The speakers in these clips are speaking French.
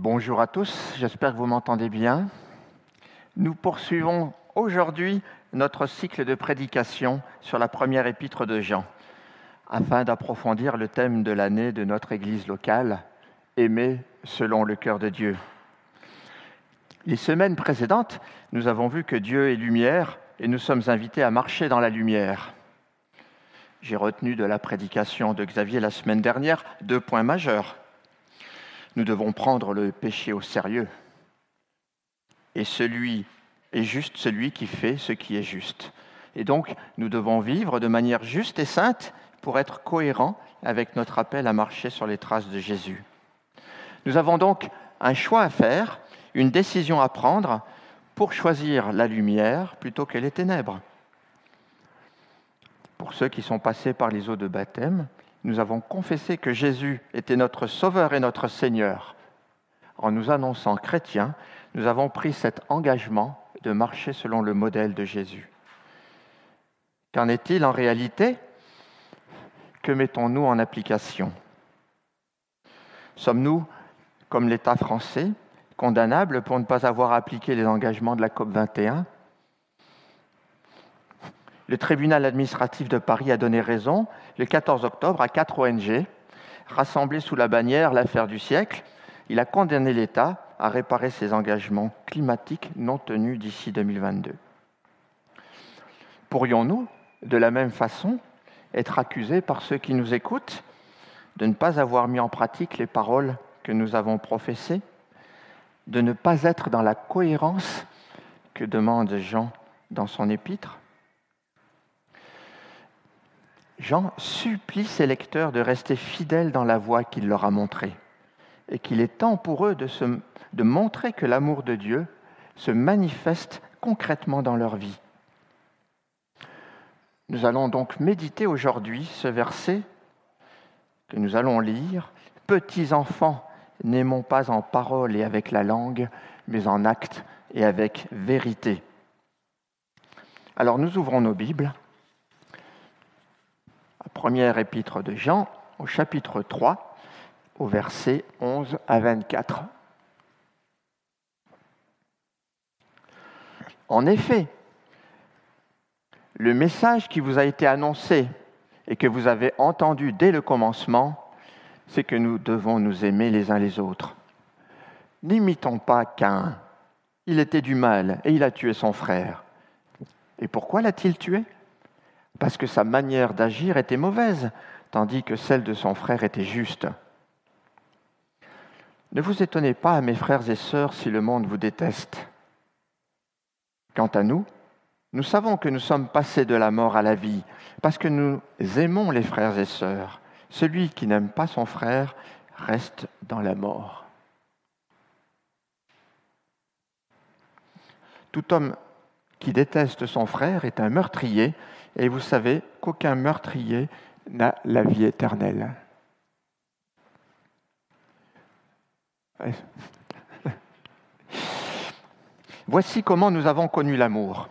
Bonjour à tous, j'espère que vous m'entendez bien. Nous poursuivons aujourd'hui notre cycle de prédication sur la première épître de Jean, afin d'approfondir le thème de l'année de notre Église locale, Aimer selon le cœur de Dieu. Les semaines précédentes, nous avons vu que Dieu est lumière et nous sommes invités à marcher dans la lumière. J'ai retenu de la prédication de Xavier la semaine dernière deux points majeurs. Nous devons prendre le péché au sérieux. Et celui est juste celui qui fait ce qui est juste. Et donc, nous devons vivre de manière juste et sainte pour être cohérents avec notre appel à marcher sur les traces de Jésus. Nous avons donc un choix à faire, une décision à prendre pour choisir la lumière plutôt que les ténèbres. Pour ceux qui sont passés par les eaux de baptême, nous avons confessé que Jésus était notre Sauveur et notre Seigneur. En nous annonçant chrétiens, nous avons pris cet engagement de marcher selon le modèle de Jésus. Qu'en est-il en réalité? Que mettons-nous en application? Sommes-nous, comme l'État français, condamnables pour ne pas avoir appliqué les engagements de la COP 21 le tribunal administratif de Paris a donné raison le 14 octobre à quatre ONG rassemblées sous la bannière L'affaire du siècle. Il a condamné l'État à réparer ses engagements climatiques non tenus d'ici 2022. Pourrions-nous, de la même façon, être accusés par ceux qui nous écoutent de ne pas avoir mis en pratique les paroles que nous avons professées, de ne pas être dans la cohérence que demande Jean dans son épître? Jean supplie ses lecteurs de rester fidèles dans la voie qu'il leur a montrée et qu'il est temps pour eux de, montrer que l'amour de Dieu se manifeste concrètement dans leur vie. Nous allons donc méditer aujourd'hui ce verset que nous allons lire. Petits enfants, n'aimons pas en parole et avec la langue, mais en acte et avec vérité. Alors nous ouvrons nos Bibles première épître de Jean, au chapitre 3, au verset 11 à 24. En effet, le message qui vous a été annoncé et que vous avez entendu dès le commencement, c'est que nous devons nous aimer les uns les autres. N'imitons pas Cain. Il était du mal et il a tué son frère. Et pourquoi l'a-t-il tué? Parce que sa manière d'agir était mauvaise, tandis que celle de son frère était juste. Ne vous étonnez pas, mes frères et sœurs, si le monde vous déteste. Quant à nous, nous savons que nous sommes passés de la mort à la vie, parce que nous aimons les frères et sœurs. Celui qui n'aime pas son frère reste dans la mort. Tout homme qui déteste son frère est un meurtrier, et vous savez qu'aucun meurtrier n'a la vie éternelle. Voici comment nous avons connu l'amour.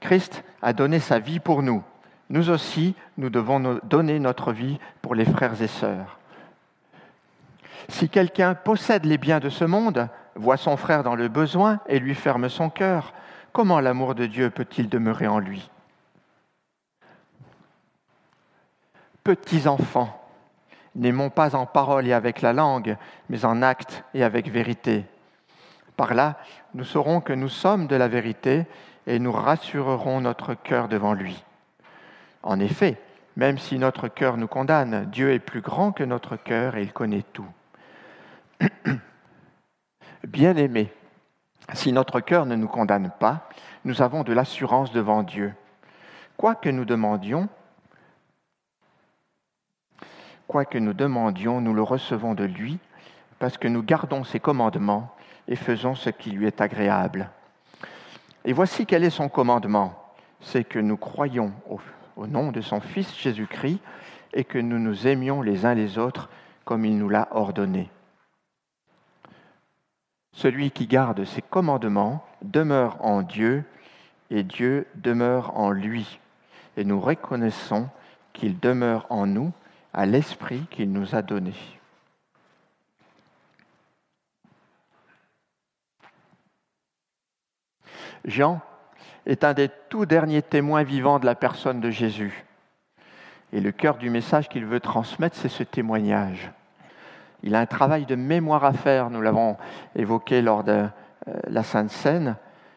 Christ a donné sa vie pour nous. Nous aussi, nous devons donner notre vie pour les frères et sœurs. Si quelqu'un possède les biens de ce monde, voit son frère dans le besoin et lui ferme son cœur, comment l'amour de Dieu peut-il demeurer en lui? Petits enfants, n'aimons pas en parole et avec la langue, mais en acte et avec vérité. Par là, nous saurons que nous sommes de la vérité et nous rassurerons notre cœur devant lui. En effet, même si notre cœur nous condamne, Dieu est plus grand que notre cœur et il connaît tout. Bien-aimés, si notre cœur ne nous condamne pas, nous avons de l'assurance devant Dieu. Quoi que nous demandions, Quoi que nous demandions, nous le recevons de lui, parce que nous gardons ses commandements et faisons ce qui lui est agréable. Et voici quel est son commandement, c'est que nous croyons au, au nom de son Fils Jésus-Christ et que nous nous aimions les uns les autres comme il nous l'a ordonné. Celui qui garde ses commandements demeure en Dieu et Dieu demeure en lui. Et nous reconnaissons qu'il demeure en nous à l'Esprit qu'il nous a donné. Jean est un des tout derniers témoins vivants de la personne de Jésus. Et le cœur du message qu'il veut transmettre, c'est ce témoignage. Il a un travail de mémoire à faire, nous l'avons évoqué lors de euh, la Sainte Seine.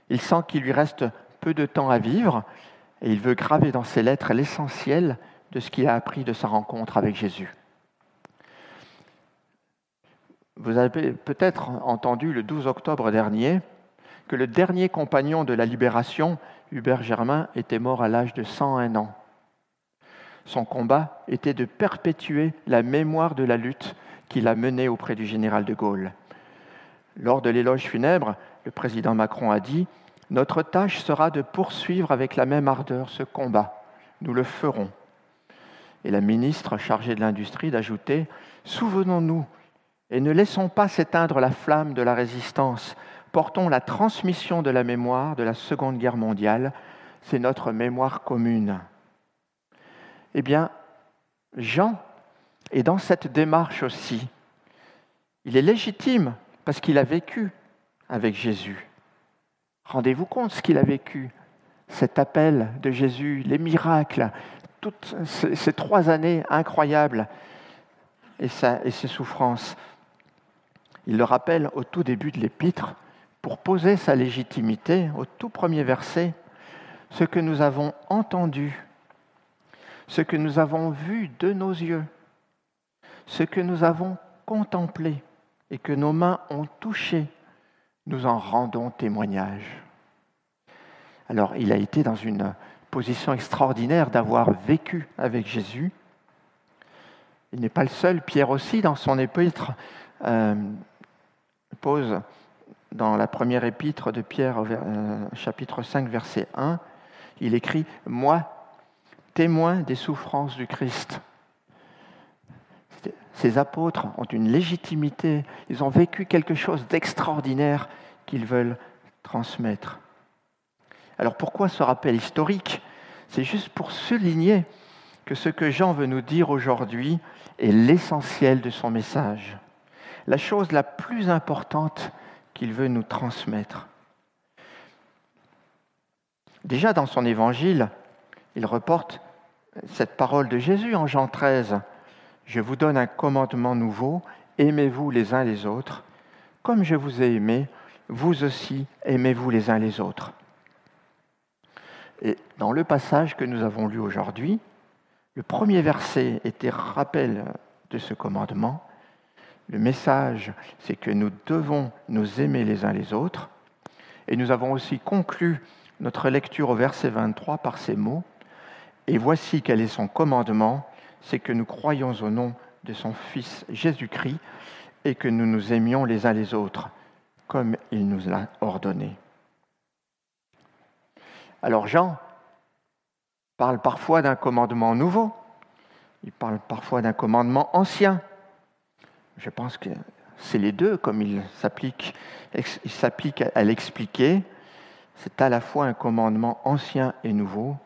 Il sent qu'il lui reste peu de temps à vivre et il veut graver dans ses lettres l'essentiel de ce qu'il a appris de sa rencontre avec Jésus. Vous avez peut-être entendu le 12 octobre dernier que le dernier compagnon de la libération, Hubert Germain, était mort à l'âge de 101 ans. Son combat était de perpétuer la mémoire de la lutte qu'il a menée auprès du général de Gaulle. Lors de l'éloge funèbre, le président Macron a dit Notre tâche sera de poursuivre avec la même ardeur ce combat. Nous le ferons. Et la ministre chargée de l'industrie d'ajouter Souvenons-nous et ne laissons pas s'éteindre la flamme de la résistance. Portons la transmission de la mémoire de la Seconde Guerre mondiale. C'est notre mémoire commune. Eh bien, Jean est dans cette démarche aussi. Il est légitime parce qu'il a vécu avec Jésus. Rendez-vous compte ce qu'il a vécu, cet appel de Jésus, les miracles, toutes ces trois années incroyables et, et ses souffrances. Il le rappelle au tout début de l'épître pour poser sa légitimité, au tout premier verset, ce que nous avons entendu ce que nous avons vu de nos yeux, ce que nous avons contemplé et que nos mains ont touché, nous en rendons témoignage. Alors il a été dans une position extraordinaire d'avoir vécu avec Jésus. Il n'est pas le seul, Pierre aussi, dans son épître, euh, pose dans la première épître de Pierre, euh, chapitre 5, verset 1, il écrit Moi, témoins des souffrances du Christ. Ces apôtres ont une légitimité, ils ont vécu quelque chose d'extraordinaire qu'ils veulent transmettre. Alors pourquoi ce rappel historique? C'est juste pour souligner que ce que Jean veut nous dire aujourd'hui est l'essentiel de son message, la chose la plus importante qu'il veut nous transmettre. Déjà dans son évangile, il reporte cette parole de Jésus en Jean 13. Je vous donne un commandement nouveau, aimez-vous les uns les autres. Comme je vous ai aimé, vous aussi aimez-vous les uns les autres. Et dans le passage que nous avons lu aujourd'hui, le premier verset était rappel de ce commandement. Le message, c'est que nous devons nous aimer les uns les autres. Et nous avons aussi conclu notre lecture au verset 23 par ces mots. Et voici quel est son commandement, c'est que nous croyons au nom de son Fils Jésus-Christ et que nous nous aimions les uns les autres, comme il nous l'a ordonné. Alors Jean parle parfois d'un commandement nouveau, il parle parfois d'un commandement ancien. Je pense que c'est les deux, comme il s'applique, à l'expliquer. C'est à la fois un commandement ancien et nouveau,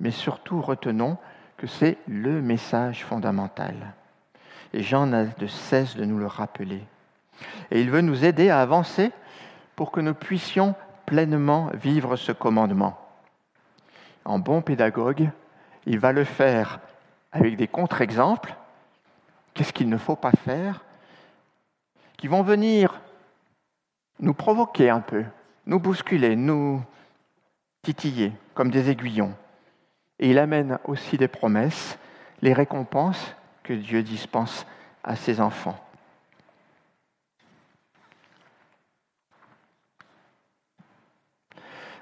mais surtout retenons que c'est le message fondamental. Et Jean n'a de cesse de nous le rappeler. Et il veut nous aider à avancer pour que nous puissions pleinement vivre ce commandement. En bon pédagogue, il va le faire avec des contre-exemples. Qu'est-ce qu'il ne faut pas faire Qui vont venir nous provoquer un peu, nous bousculer, nous titiller comme des aiguillons. Et il amène aussi des promesses, les récompenses que Dieu dispense à ses enfants.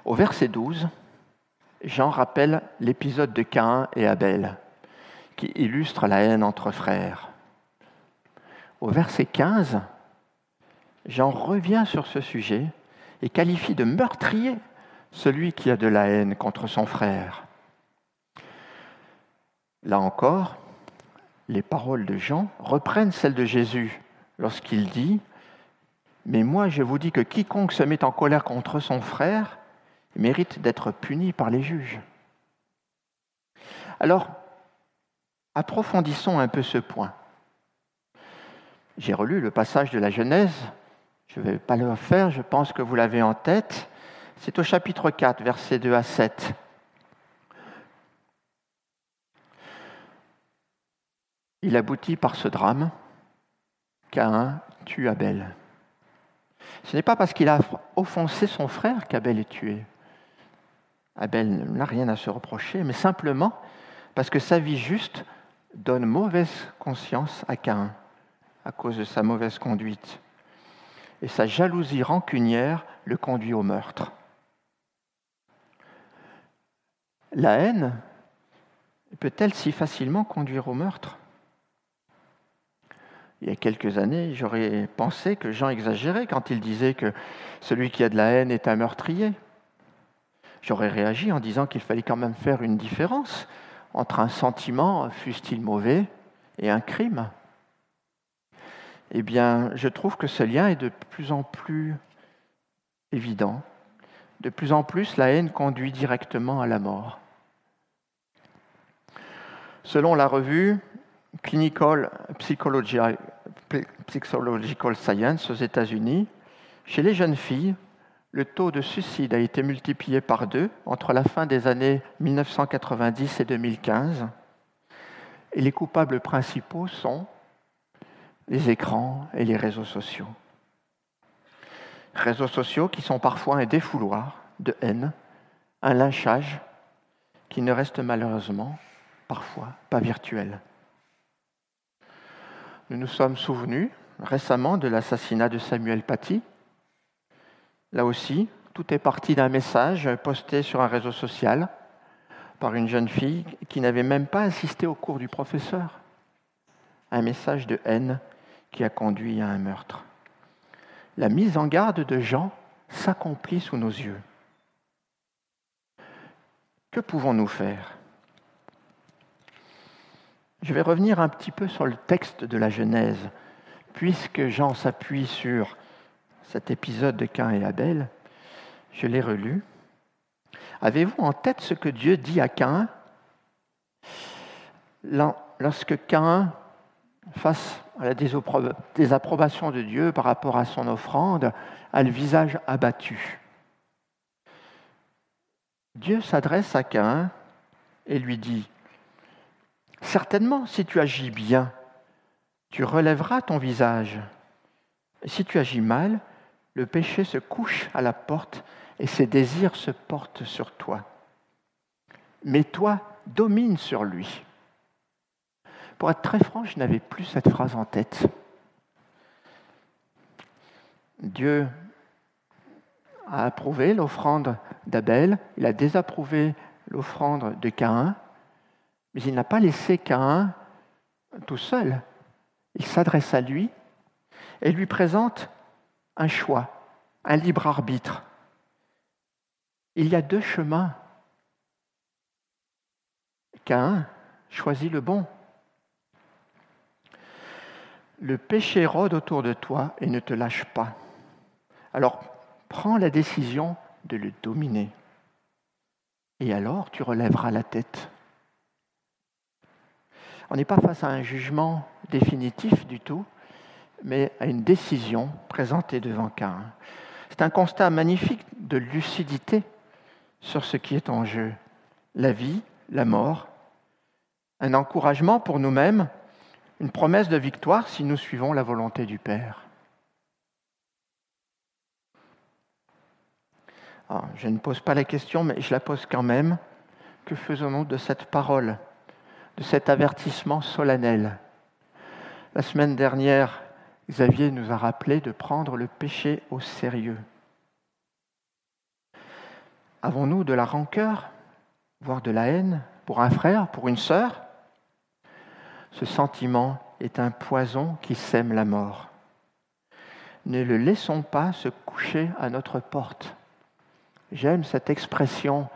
Au verset 12, Jean rappelle l'épisode de Caïn et Abel, qui illustre la haine entre frères. Au verset 15, Jean revient sur ce sujet et qualifie de meurtrier celui qui a de la haine contre son frère. Là encore, les paroles de Jean reprennent celles de Jésus lorsqu'il dit Mais moi je vous dis que quiconque se met en colère contre son frère mérite d'être puni par les juges. Alors, approfondissons un peu ce point. J'ai relu le passage de la Genèse, je ne vais pas le faire, je pense que vous l'avez en tête. C'est au chapitre 4, versets 2 à 7. Il aboutit par ce drame. Caïn tue Abel. Ce n'est pas parce qu'il a offensé son frère qu'Abel est tué. Abel n'a rien à se reprocher, mais simplement parce que sa vie juste donne mauvaise conscience à Caïn à cause de sa mauvaise conduite. Et sa jalousie rancunière le conduit au meurtre. La haine peut-elle si facilement conduire au meurtre? Il y a quelques années, j'aurais pensé que Jean exagérait quand il disait que celui qui a de la haine est un meurtrier. J'aurais réagi en disant qu'il fallait quand même faire une différence entre un sentiment, fût-il mauvais, et un crime. Eh bien, je trouve que ce lien est de plus en plus évident. De plus en plus, la haine conduit directement à la mort. Selon la revue Clinical Psychological Science aux États-Unis, chez les jeunes filles, le taux de suicide a été multiplié par deux entre la fin des années 1990 et 2015. Et les coupables principaux sont les écrans et les réseaux sociaux. Réseaux sociaux qui sont parfois un défouloir de haine, un lynchage qui ne reste malheureusement parfois pas virtuel. Nous nous sommes souvenus récemment de l'assassinat de Samuel Paty, Là aussi, tout est parti d'un message posté sur un réseau social par une jeune fille qui n'avait même pas assisté au cours du professeur. Un message de haine qui a conduit à un meurtre. La mise en garde de Jean s'accomplit sous nos yeux. Que pouvons-nous faire? Je vais revenir un petit peu sur le texte de la Genèse, puisque Jean s'appuie sur cet épisode de Cain et Abel, je l'ai relu. Avez-vous en tête ce que Dieu dit à Cain lorsque Cain, face à la désapprobation de Dieu par rapport à son offrande, a le visage abattu Dieu s'adresse à Cain et lui dit, Certainement, si tu agis bien, tu relèveras ton visage. Si tu agis mal, le péché se couche à la porte et ses désirs se portent sur toi. Mais toi, domine sur lui. Pour être très franc, je n'avais plus cette phrase en tête. Dieu a approuvé l'offrande d'Abel, il a désapprouvé l'offrande de Caïn, mais il n'a pas laissé Caïn tout seul. Il s'adresse à lui et lui présente un choix, un libre arbitre. Il y a deux chemins. Qu'un choisit le bon. Le péché rôde autour de toi et ne te lâche pas. Alors prends la décision de le dominer. Et alors tu relèveras la tête. On n'est pas face à un jugement définitif du tout, mais à une décision présentée devant Cain. C'est un constat magnifique de lucidité sur ce qui est en jeu, la vie, la mort, un encouragement pour nous-mêmes, une promesse de victoire si nous suivons la volonté du Père. Ah, je ne pose pas la question, mais je la pose quand même. Que faisons-nous de cette parole, de cet avertissement solennel? La semaine dernière, Xavier nous a rappelé de prendre le péché au sérieux. Avons-nous de la rancœur, voire de la haine pour un frère, pour une sœur? Ce sentiment est un poison qui sème la mort. Ne le laissons pas se coucher à notre porte. J'aime cette expression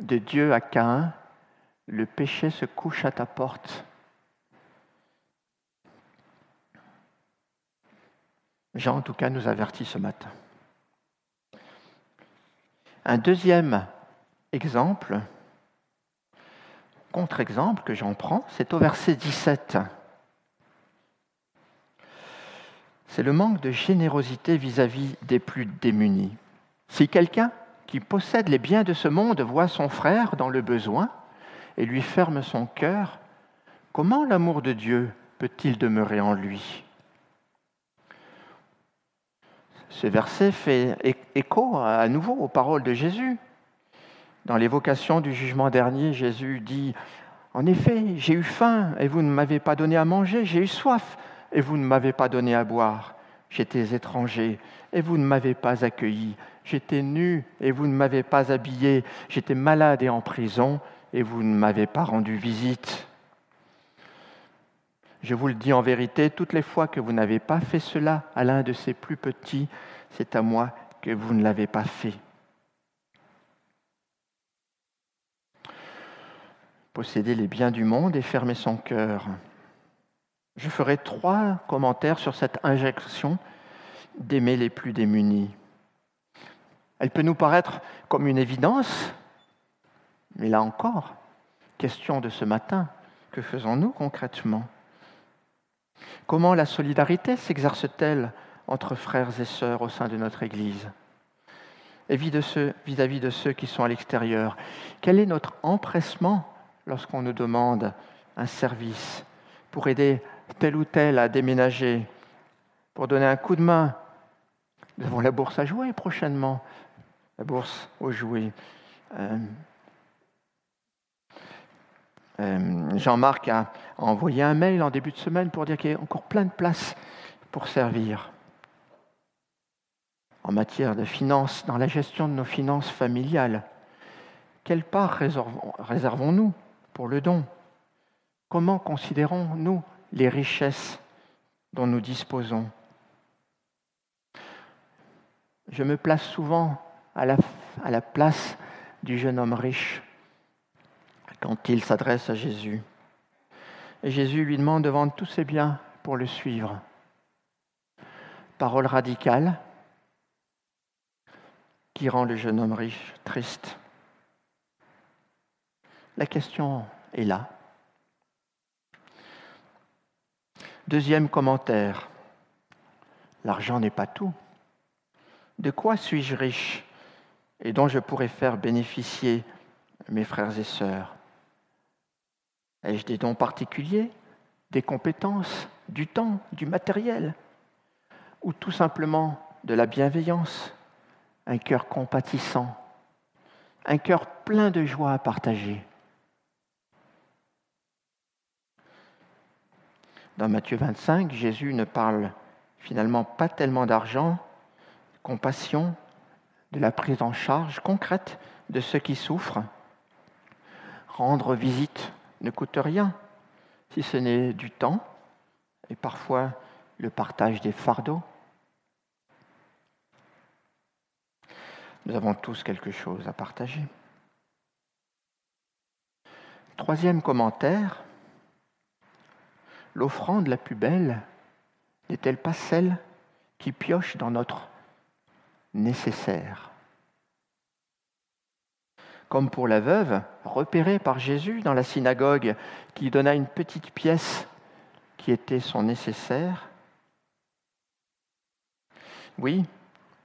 de Dieu à Caïn, le péché se couche à ta porte. Jean, en tout cas, nous avertit ce matin. Un deuxième exemple, contre-exemple que j'en prends, c'est au verset 17. C'est le manque de générosité vis-à-vis des plus démunis. Si quelqu'un qui possède les biens de ce monde voit son frère dans le besoin et lui ferme son cœur, comment l'amour de Dieu peut-il demeurer en lui? Ce verset fait écho à nouveau aux paroles de Jésus. Dans l'évocation du jugement dernier, Jésus dit, En effet, j'ai eu faim et vous ne m'avez pas donné à manger, j'ai eu soif et vous ne m'avez pas donné à boire, j'étais étranger et vous ne m'avez pas accueilli, j'étais nu et vous ne m'avez pas habillé, j'étais malade et en prison et vous ne m'avez pas rendu visite. Je vous le dis en vérité, toutes les fois que vous n'avez pas fait cela à l'un de ces plus petits, c'est à moi que vous ne l'avez pas fait. Posséder les biens du monde et fermer son cœur. Je ferai trois commentaires sur cette injection d'aimer les plus démunis. Elle peut nous paraître comme une évidence, mais là encore, question de ce matin, que faisons-nous concrètement? Comment la solidarité s'exerce-t-elle entre frères et sœurs au sein de notre Église et vis-à-vis de ceux qui sont à l'extérieur? Quel est notre empressement lorsqu'on nous demande un service pour aider tel ou tel à déménager, pour donner un coup de main? Nous avons la bourse à jouer prochainement, la bourse aux jouets. Euh, euh, Jean-Marc a envoyé un mail en début de semaine pour dire qu'il y a encore plein de places pour servir. En matière de finances, dans la gestion de nos finances familiales. Quelle part réservons-nous pour le don? Comment considérons-nous les richesses dont nous disposons? Je me place souvent à la, à la place du jeune homme riche quand il s'adresse à Jésus. Et Jésus lui demande de vendre tous ses biens pour le suivre. Parole radicale qui rend le jeune homme riche triste. La question est là. Deuxième commentaire. L'argent n'est pas tout. De quoi suis-je riche et dont je pourrais faire bénéficier mes frères et sœurs? Ai-je des dons particuliers, des compétences, du temps, du matériel Ou tout simplement de la bienveillance, un cœur compatissant, un cœur plein de joie à partager? Dans Matthieu 25, Jésus ne parle finalement pas tellement d'argent, compassion, de la prise en charge concrète de ceux qui souffrent. Rendre visite ne coûte rien, si ce n'est du temps et parfois le partage des fardeaux. Nous avons tous quelque chose à partager. Troisième commentaire, l'offrande la plus belle n'est-elle pas celle qui pioche dans notre nécessaire? Comme pour la veuve, repérée par Jésus dans la synagogue, qui donna une petite pièce qui était son nécessaire. Oui,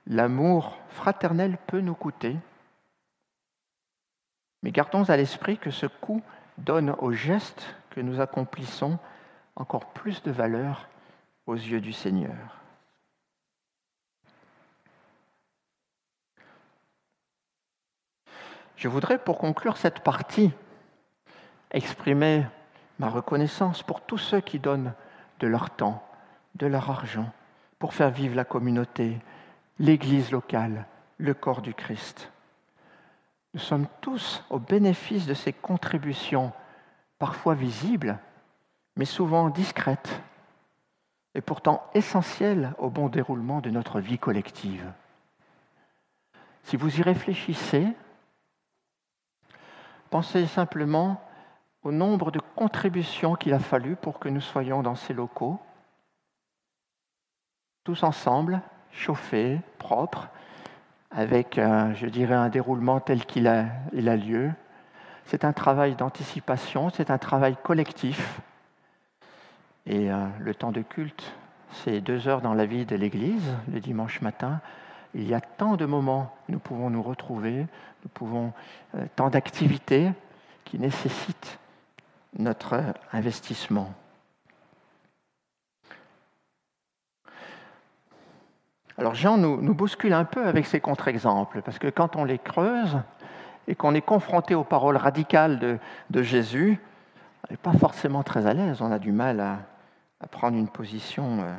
l'amour fraternel peut nous coûter, mais gardons à l'esprit que ce coût donne au geste que nous accomplissons encore plus de valeur aux yeux du Seigneur. Je voudrais, pour conclure cette partie, exprimer ma reconnaissance pour tous ceux qui donnent de leur temps, de leur argent, pour faire vivre la communauté, l'Église locale, le corps du Christ. Nous sommes tous au bénéfice de ces contributions, parfois visibles, mais souvent discrètes, et pourtant essentielles au bon déroulement de notre vie collective. Si vous y réfléchissez, Pensez simplement au nombre de contributions qu'il a fallu pour que nous soyons dans ces locaux, tous ensemble, chauffés, propres, avec, je dirais, un déroulement tel qu'il a, il a lieu. C'est un travail d'anticipation, c'est un travail collectif. Et euh, le temps de culte, c'est deux heures dans la vie de l'Église, le dimanche matin. Il y a tant de moments où nous pouvons nous retrouver, nous pouvons euh, tant d'activités qui nécessitent notre investissement. Alors Jean nous, bouscule un peu avec ces contre-exemples, parce que quand on les creuse et qu'on est confronté aux paroles radicales de, Jésus, on n'est pas forcément très à l'aise, on a du mal à, prendre une position euh,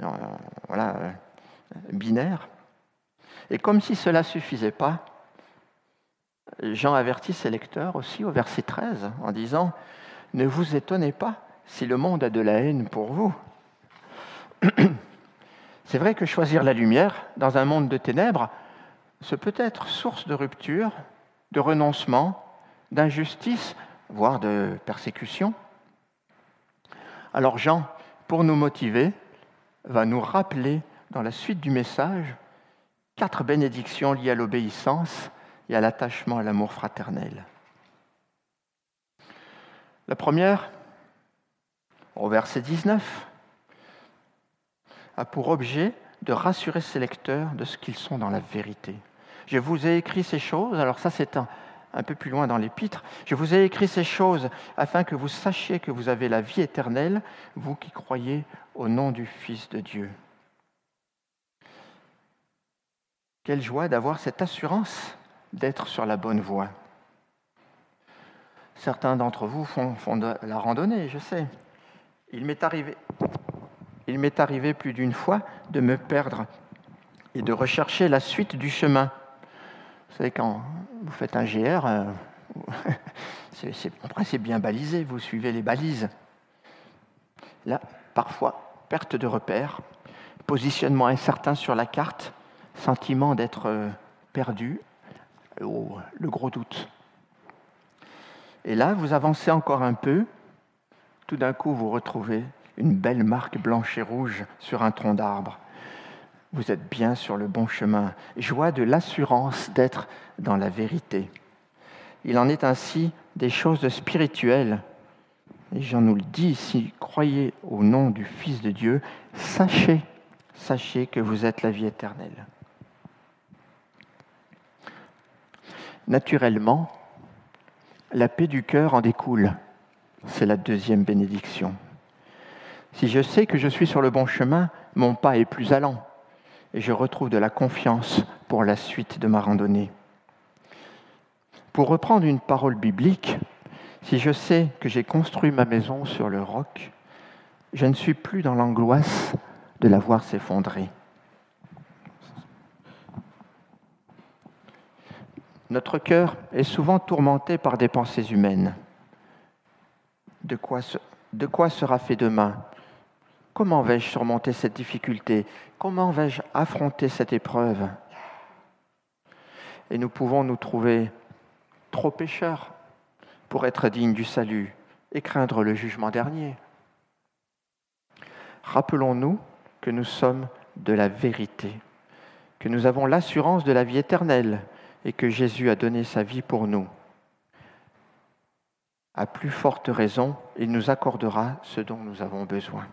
euh, voilà, euh, binaire. Et comme si cela ne suffisait pas, Jean avertit ses lecteurs aussi au verset 13 en disant, Ne vous étonnez pas si le monde a de la haine pour vous. C'est vrai que choisir la lumière dans un monde de ténèbres, ce peut être source de rupture, de renoncement, d'injustice, voire de persécution. Alors Jean, pour nous motiver, va nous rappeler dans la suite du message quatre bénédictions liées à l'obéissance et à l'attachement à l'amour fraternel. La première, au verset 19, a pour objet de rassurer ses lecteurs de ce qu'ils sont dans la vérité. Je vous ai écrit ces choses, alors ça c'est un, un peu plus loin dans l'épître, je vous ai écrit ces choses afin que vous sachiez que vous avez la vie éternelle, vous qui croyez au nom du Fils de Dieu. Quelle joie d'avoir cette assurance d'être sur la bonne voie. Certains d'entre vous font, de la randonnée, je sais. Il m'est arrivé, plus d'une fois de me perdre et de rechercher la suite du chemin. Vous savez, quand vous faites un GR, euh, c'est bien balisé, vous suivez les balises. Là, parfois, perte de repère, positionnement incertain sur la carte, sentiment d'être euh, perdu, le gros doute. Et là, vous avancez encore un peu, tout d'un coup, vous retrouvez une belle marque blanche et rouge sur un tronc d'arbre. Vous êtes bien sur le bon chemin. Joie de l'assurance d'être dans la vérité. Il en est ainsi des choses spirituelles. Et Jean nous le dit, si croyez au nom du Fils de Dieu, sachez, sachez que vous êtes la vie éternelle. Naturellement, la paix du cœur en découle. C'est la deuxième bénédiction. Si je sais que je suis sur le bon chemin, mon pas est plus allant et je retrouve de la confiance pour la suite de ma randonnée. Pour reprendre une parole biblique, si je sais que j'ai construit ma maison sur le roc, je ne suis plus dans l'angoisse de la voir s'effondrer. Notre cœur est souvent tourmenté par des pensées humaines. De quoi, sera fait demain? Comment vais-je surmonter cette difficulté? Comment vais-je affronter cette épreuve? Et nous pouvons nous trouver trop pécheurs pour être dignes du salut et craindre le jugement dernier. Rappelons-nous que nous sommes de la vérité, que nous avons l'assurance de la vie éternelle et que Jésus a donné sa vie pour nous. À plus forte raison, il nous accordera ce dont nous avons besoin.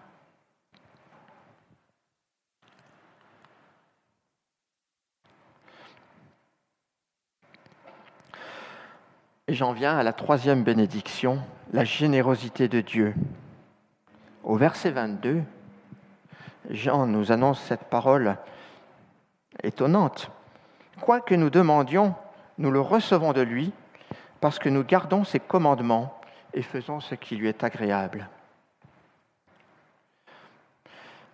Et j'en viens à la troisième bénédiction, la générosité de Dieu. Au verset 22, Jean nous annonce cette parole étonnante. Quoi que nous demandions, nous le recevons de lui, parce que nous gardons ses commandements et faisons ce qui lui est agréable.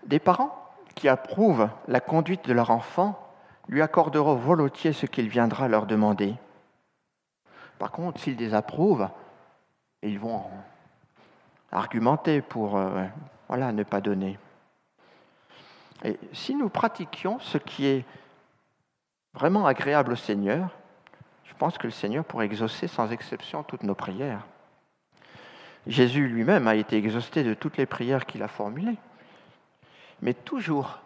Des parents qui approuvent la conduite de leur enfant lui accorderont volontiers ce qu'il viendra leur demander. Par contre, s'ils désapprouvent, ils vont argumenter pour euh, ne pas donner. Et si nous pratiquions ce qui est vraiment agréable au Seigneur, je pense que le Seigneur pourrait exaucer sans exception toutes nos prières. Jésus lui-même a été exaucé de toutes les prières qu'il a formulées. Mais toujours,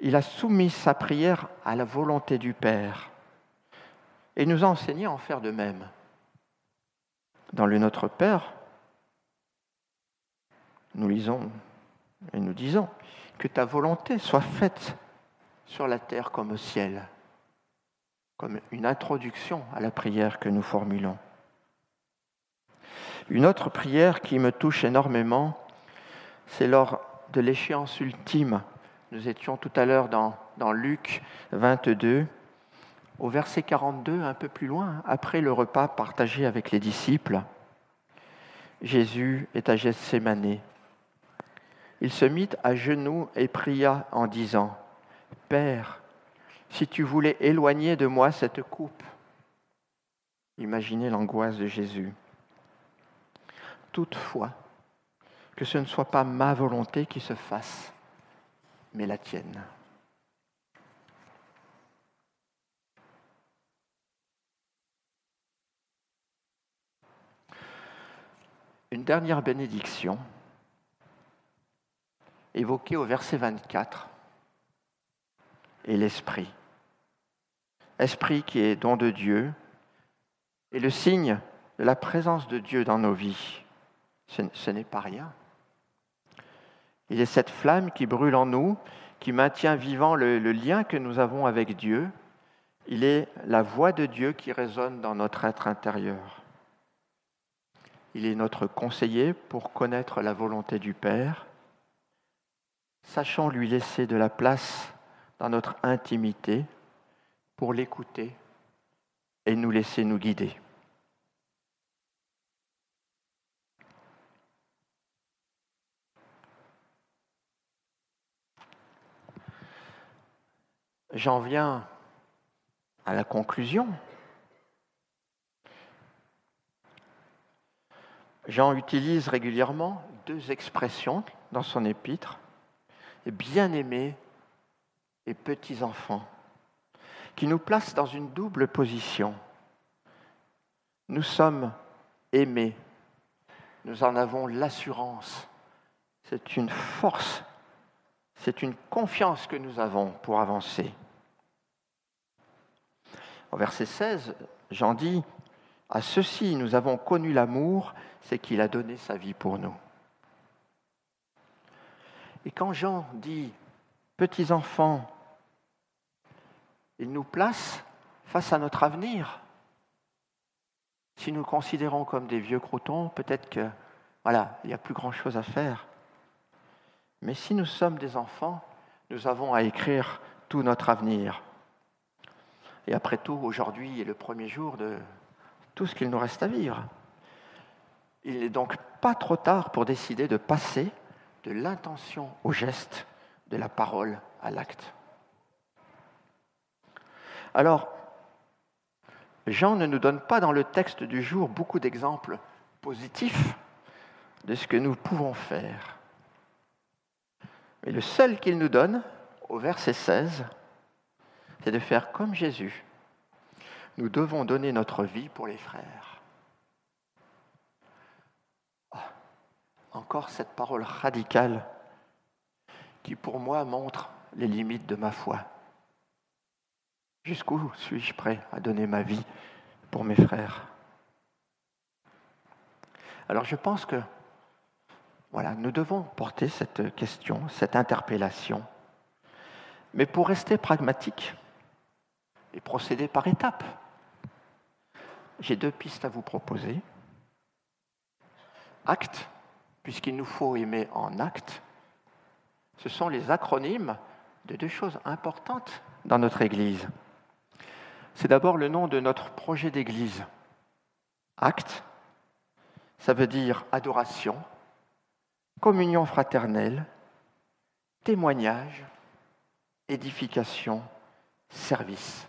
il a soumis sa prière à la volonté du Père et nous a enseigné à en faire de même. Dans le Notre Père, nous lisons et nous disons que ta volonté soit faite sur la terre comme au ciel, comme une introduction à la prière que nous formulons. Une autre prière qui me touche énormément, c'est lors de l'échéance ultime. Nous étions tout à l'heure dans, Luc 22, au verset 42, un peu plus loin, après le repas partagé avec les disciples. Jésus est à Gethsemane. Il se mit à genoux et pria en disant, Père, si tu voulais éloigner de moi cette coupe, imaginez l'angoisse de Jésus. Toutefois, que ce ne soit pas ma volonté qui se fasse, mais la tienne. Une dernière bénédiction évoquée au verset 24 est l'Esprit. Esprit qui est don de Dieu et le signe de la présence de Dieu dans nos vies. Ce, n'est pas rien. Il est cette flamme qui brûle en nous, qui maintient vivant le lien que nous avons avec Dieu. Il est la voix de Dieu qui résonne dans notre être intérieur. Il est notre conseiller pour connaître la volonté du Père. Sachons lui laisser de la place dans notre intimité pour l'écouter et nous laisser nous guider. J'en viens à la conclusion. Jean utilise régulièrement deux expressions dans son épître, bien-aimés et petits-enfants, qui nous placent dans une double position. Nous sommes aimés, nous en avons l'assurance, c'est une force, c'est une confiance que nous avons pour avancer. Au verset 16, Jean dit, à ceci nous avons connu l'amour c'est qu'il a donné sa vie pour nous. Et quand Jean dit petits enfants, il nous place face à notre avenir. Si nous considérons comme des vieux croutons, peut-être que voilà, il n'y a plus grand-chose à faire. Mais si nous sommes des enfants, nous avons à écrire tout notre avenir. Et après tout, aujourd'hui est le premier jour de tout ce qu'il nous reste à vivre. Il n'est donc pas trop tard pour décider de passer de l'intention au geste, de la parole à l'acte. Alors, Jean ne nous donne pas dans le texte du jour beaucoup d'exemples positifs de ce que nous pouvons faire. Mais le seul qu'il nous donne, au verset 16, c'est de faire comme Jésus. Nous devons donner notre vie pour les frères. encore cette parole radicale qui pour moi montre les limites de ma foi. Jusqu'où suis-je prêt à donner ma vie pour mes frères? Alors je pense que voilà, nous devons porter cette question, cette interpellation. Mais pour rester pragmatique et procéder par étapes, j'ai deux pistes à vous proposer. Acte puisqu'il nous faut aimer en acte, ce sont les acronymes de deux choses importantes dans notre Église. C'est d'abord le nom de notre projet d'Église. Acte, ça veut dire adoration, communion fraternelle, témoignage, édification, service.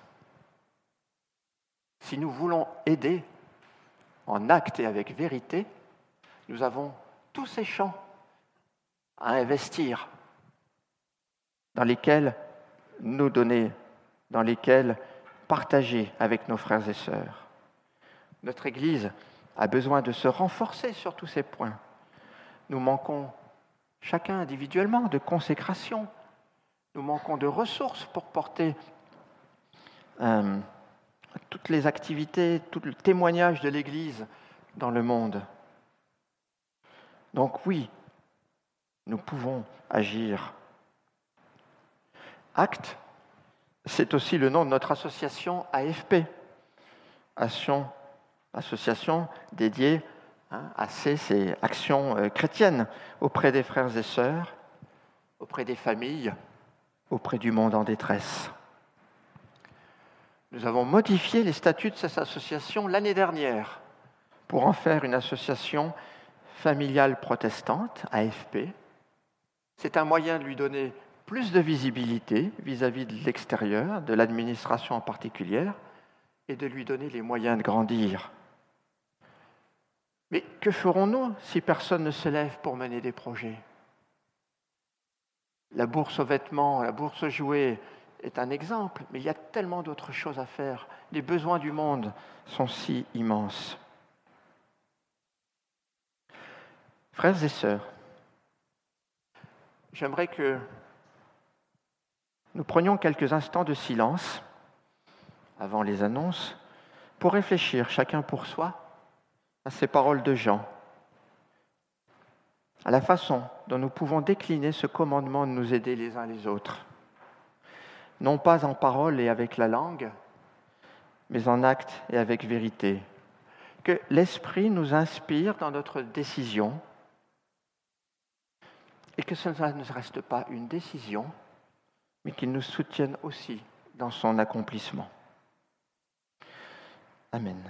Si nous voulons aider en acte et avec vérité, nous avons tous ces champs à investir, dans lesquels nous donner, dans lesquels partager avec nos frères et sœurs. Notre Église a besoin de se renforcer sur tous ces points. Nous manquons chacun individuellement de consécration. Nous manquons de ressources pour porter euh, toutes les activités, tout le témoignage de l'Église dans le monde. Donc oui, nous pouvons agir. Acte, c'est aussi le nom de notre association AFP, association dédiée hein, à ces, actions euh, chrétiennes auprès des frères et sœurs, auprès des familles, auprès du monde en détresse. Nous avons modifié les statuts de cette association l'année dernière pour en faire une association familiale protestante, AFP. C'est un moyen de lui donner plus de visibilité vis-à-vis de l'extérieur, de l'administration en particulier, et de lui donner les moyens de grandir. Mais que ferons-nous si personne ne se lève pour mener des projets? La bourse aux vêtements, la bourse aux jouets est un exemple, mais il y a tellement d'autres choses à faire. Les besoins du monde sont si immenses. Frères et sœurs, j'aimerais que nous prenions quelques instants de silence avant les annonces pour réfléchir chacun pour soi à ces paroles de Jean, à la façon dont nous pouvons décliner ce commandement de nous aider les uns les autres, non pas en parole et avec la langue, mais en acte et avec vérité. Que l'Esprit nous inspire dans notre décision et que cela ne reste pas une décision, mais qu'il nous soutienne aussi dans son accomplissement. Amen.